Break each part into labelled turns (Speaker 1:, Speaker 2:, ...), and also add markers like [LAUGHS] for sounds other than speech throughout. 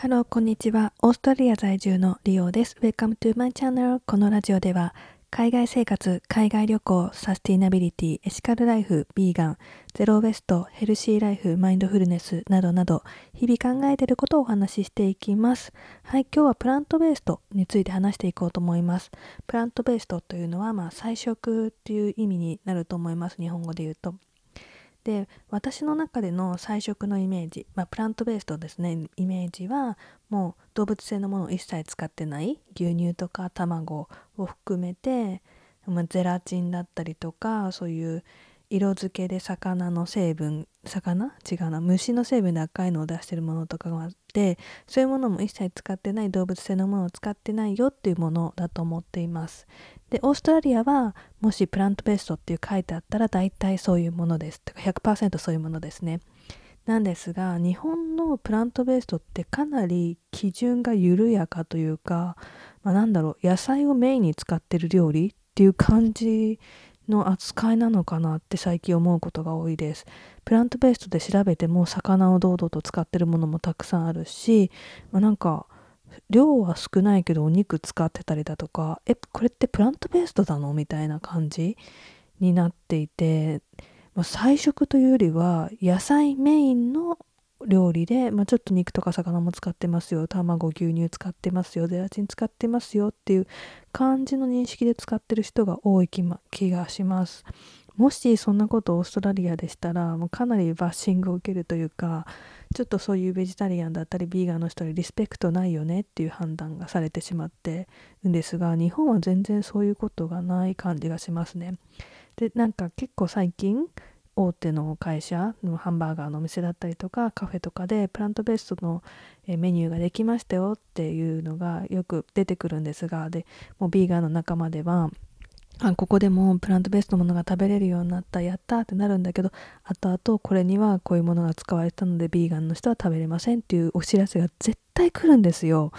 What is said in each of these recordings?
Speaker 1: Hello、こんにちは。オーストラリア在住のリオです。Welcome to my channel. このラジオでは、海外生活、海外旅行、サスティナビリティ、エシカルライフ、ビーガン、 zero waste、ヘルシーライフ、マインドフルネスなどなど、日々考えていることをお話ししていきます。はい、今日は plant-based について話していこうと思います。 plant-based というのは、まあ、菜食っていう意味になると思います。日本語で言うと。で私の中での菜食のイメージ、まあ、プラントベースとですねイメージはもう動物性のものを一切使ってない牛乳とか卵を含めて、まあ、ゼラチンだったりとかそういう色付けで魚の成分魚？違うな。虫の成分で赤いのを出してるものとかがってそういうものも一切使ってない動物性のものを使ってないよっていうものだと思っています。でオーストラリアはもしプラントベーストっていう書いてあったら大体そういうものです。とか100%そういうものですね。なんですが日本のプラントベーストってかなり基準が緩やかというか、まあ、なんだろう野菜をメインに使ってる料理っていう感じの扱いなのかなって最近思うことが多いです。プラントベーストで調べても魚を堂々と使ってるものもたくさんあるし、まあ、なんか量は少ないけどお肉使ってたりだとかえこれってプラントベーストなのみたいな感じになっていて、まあ、菜食というよりは野菜メインの料理で、まあ、ちょっと肉とか魚も使ってますよ。卵牛乳使ってますよ。ゼラチン使ってますよっていう感じの認識で使ってる人が多い気,、ま、気がします。もしそんなことオーストラリアでしたらもうかなりバッシングを受けるというかちょっとそういうベジタリアンだったりビーガンの人にリスペクトないよねっていう判断がされてしまってるんですが日本は全然そういうことがない感じがしますね。でなんか結構最近大手の会社のハンバーガーのお店だったりとかカフェとかでプラントベーストのメニューができましたよっていうのがよく出てくるんですがでもうビーガンの仲間ではあここでもプラントベースのものが食べれるようになったやったってなるんだけど後々これにはこういうものが使われたのでビーガンの人は食べれませんっていうお知らせが絶対来るんですよ。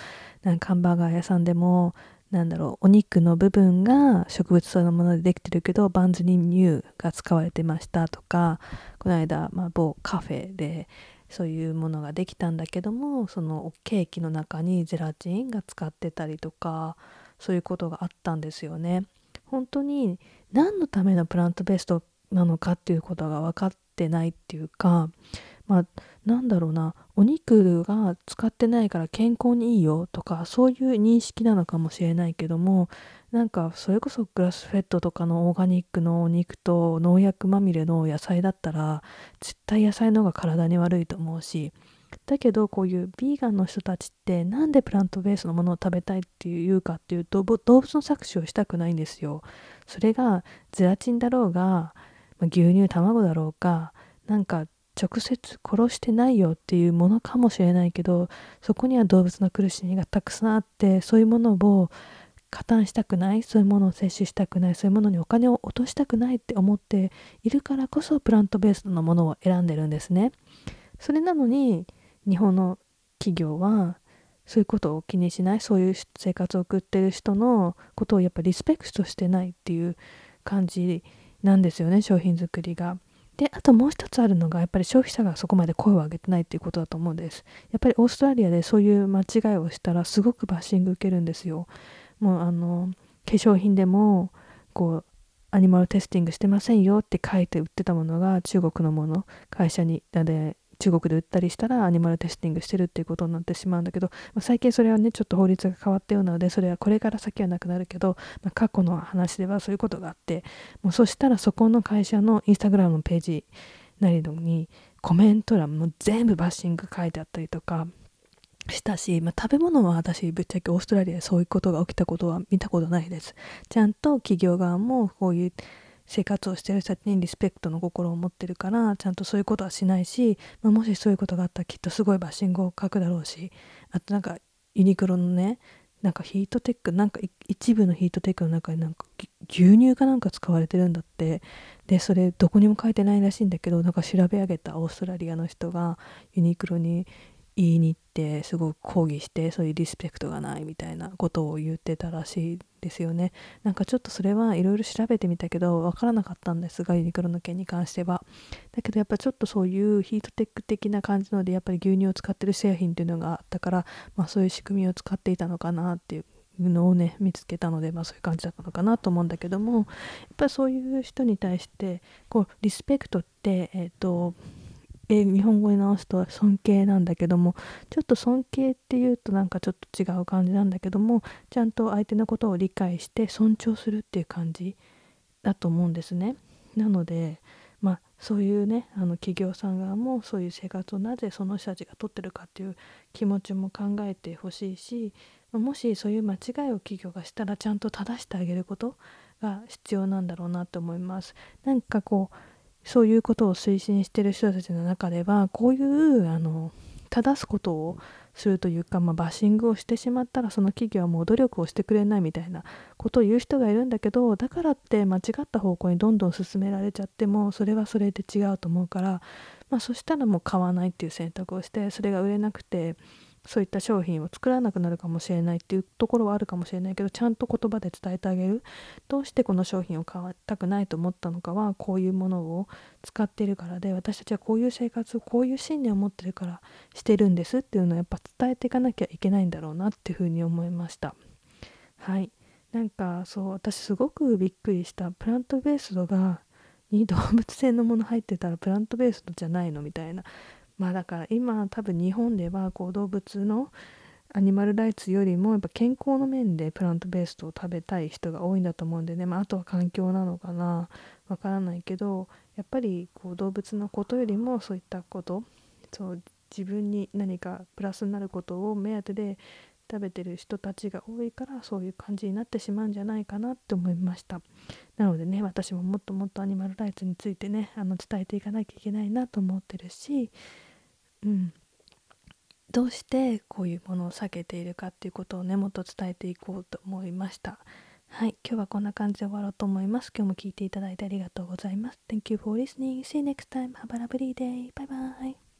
Speaker 1: なんかハンバーガー屋さんでもなんだろうお肉の部分が植物そのものでできてるけどバンズに乳が使われてましたとかこの間、まあ、某カフェでそういうものができたんだけどもそのケーキの中にゼラチンが使ってたりとかそういうことがあったんですよね。本当に何のためのプラントベーストなのかっていうことが分かってないっていうかまあなんだろうなお肉が使ってないから健康にいいよとかそういう認識なのかもしれないけどもなんかそれこそグラスフェットとかのオーガニックのお肉と農薬まみれの野菜だったら絶対野菜の方が体に悪いと思うしだけどこういうビーガンの人たちってなんでプラントベースのものを食べたいっていうかっていうと動物の搾取をしたくないんですよ。それがゼラチンだろうが牛乳卵だろうかなんか直接殺してないよっていうものかもしれないけどそこには動物の苦しみがたくさんあってそういうものを加担したくないそういうものを摂取したくないそういうものにお金を落としたくないって思っているからこそプラントベースのものを選んでるんですね。それなのに日本の企業はそういうことを気にしないそういう生活を送ってる人のことをやっぱリスペクトしてないっていう感じなんですよね商品作りが。であともう一つあるのがやっぱり消費者がそこまで声を上げてないっていうことだと思うんです。やっぱりオーストラリアでそういう間違いをしたらすごくバッシング受けるんですよ。もうあの化粧品でもこうアニマルテスティングしてませんよって書いて売ってたものが中国のもの会社にで中国で売ったりしたらアニマルテスティングしてるっていうことになってしまうんだけど、まあ、最近それはねちょっと法律が変わったようなのでそれはこれから先はなくなるけど、まあ、過去の話ではそういうことがあってもうそしたらそこの会社のインスタグラムのページなりのにコメント欄も全部バッシング書いてあったりとかしたし、まあ、食べ物は私ぶっちゃけオーストラリアでそういうことが起きたことは見たことないです。ちゃんと企業側もこういう生活をしてる人たちにリスペクトの心を持ってるからちゃんとそういうことはしないし、まあ、もしそういうことがあったらきっとすごいバッシングを書くだろうしあとなんかユニクロのねなんかヒートテックなんか一部のヒートテックの中になんか牛乳かなんか使われてるんだって。でそれどこにも書いてないらしいんだけどなんか調べ上げたオーストラリアの人がユニクロに言いに行ってすごく抗議してそういうリスペクトがないみたいなことを言ってたらしいですよね。なんかちょっとそれはいろいろ調べてみたけど分からなかったんですがユニクロの件に関しては。だけどやっぱちょっとそういうヒートテック的な感じのでやっぱり牛乳を使ってる製品っていうのがあったから、まあ、そういう仕組みを使っていたのかなっていうのをね見つけたので、まあ、そういう感じだったのかなと思うんだけどもやっぱりそういう人に対してこうリスペクトってえっ、ー、とえ日本語に直すと尊敬なんだけどもちょっと尊敬っていうとなんかちょっと違う感じなんだけどもちゃんと相手のことを理解して尊重するっていう感じだと思うんですね。なのでまあそういうねあの企業さん側もそういう生活をなぜその人たちがとってるかっていう気持ちも考えてほしいしもしそういう間違いを企業がしたらちゃんと正してあげることが必要なんだろうなと思います。なんかこうそういうことを推進してる人たちの中ではこういうあの正すことをするというか、まあ、バッシングをしてしまったらその企業はもう努力をしてくれないみたいなことを言う人がいるんだけどだからって間違った方向にどんどん進められちゃってもそれはそれで違うと思うから、まあ、そしたらもう買わないっていう選択をしてそれが売れなくてそういった商品を作らなくなるかもしれないっていうところはあるかもしれないけどちゃんと言葉で伝えてあげる。どうしてこの商品を買わたくないと思ったのかはこういうものを使ってるからで私たちはこういう生活をこういう信念を持ってるからしてるんですっていうのをやっぱ伝えていかなきゃいけないんだろうなっていうふうに思いました。はい。なんかそう私すごくびっくりしたプラントベースドが [LAUGHS] に動物性のもの入ってたらプラントベースドじゃないのみたいなまあだから今多分日本ではこう動物のアニマルライツよりもやっぱ健康の面でプラントベーストを食べたい人が多いんだと思うんでね、まあ、あとは環境なのかな。わからないけどやっぱりこう動物のことよりもそういったこと。そう自分に何かプラスになることを目当てで食べてる人たちが多いからそういう感じになってしまうんじゃないかなって思いました。なのでね私ももっともっとアニマルライツについてねあの伝えていかなきゃいけないなと思ってるしうん、どうしてこういうものを避けているかっていうことをねもっと伝えていこうと思いました。はい。今日はこんな感じで終わろうと思います。今日も聞いていただいてありがとうございます。Thank you for listening. See you next time. Have a lovely day. Bye bye.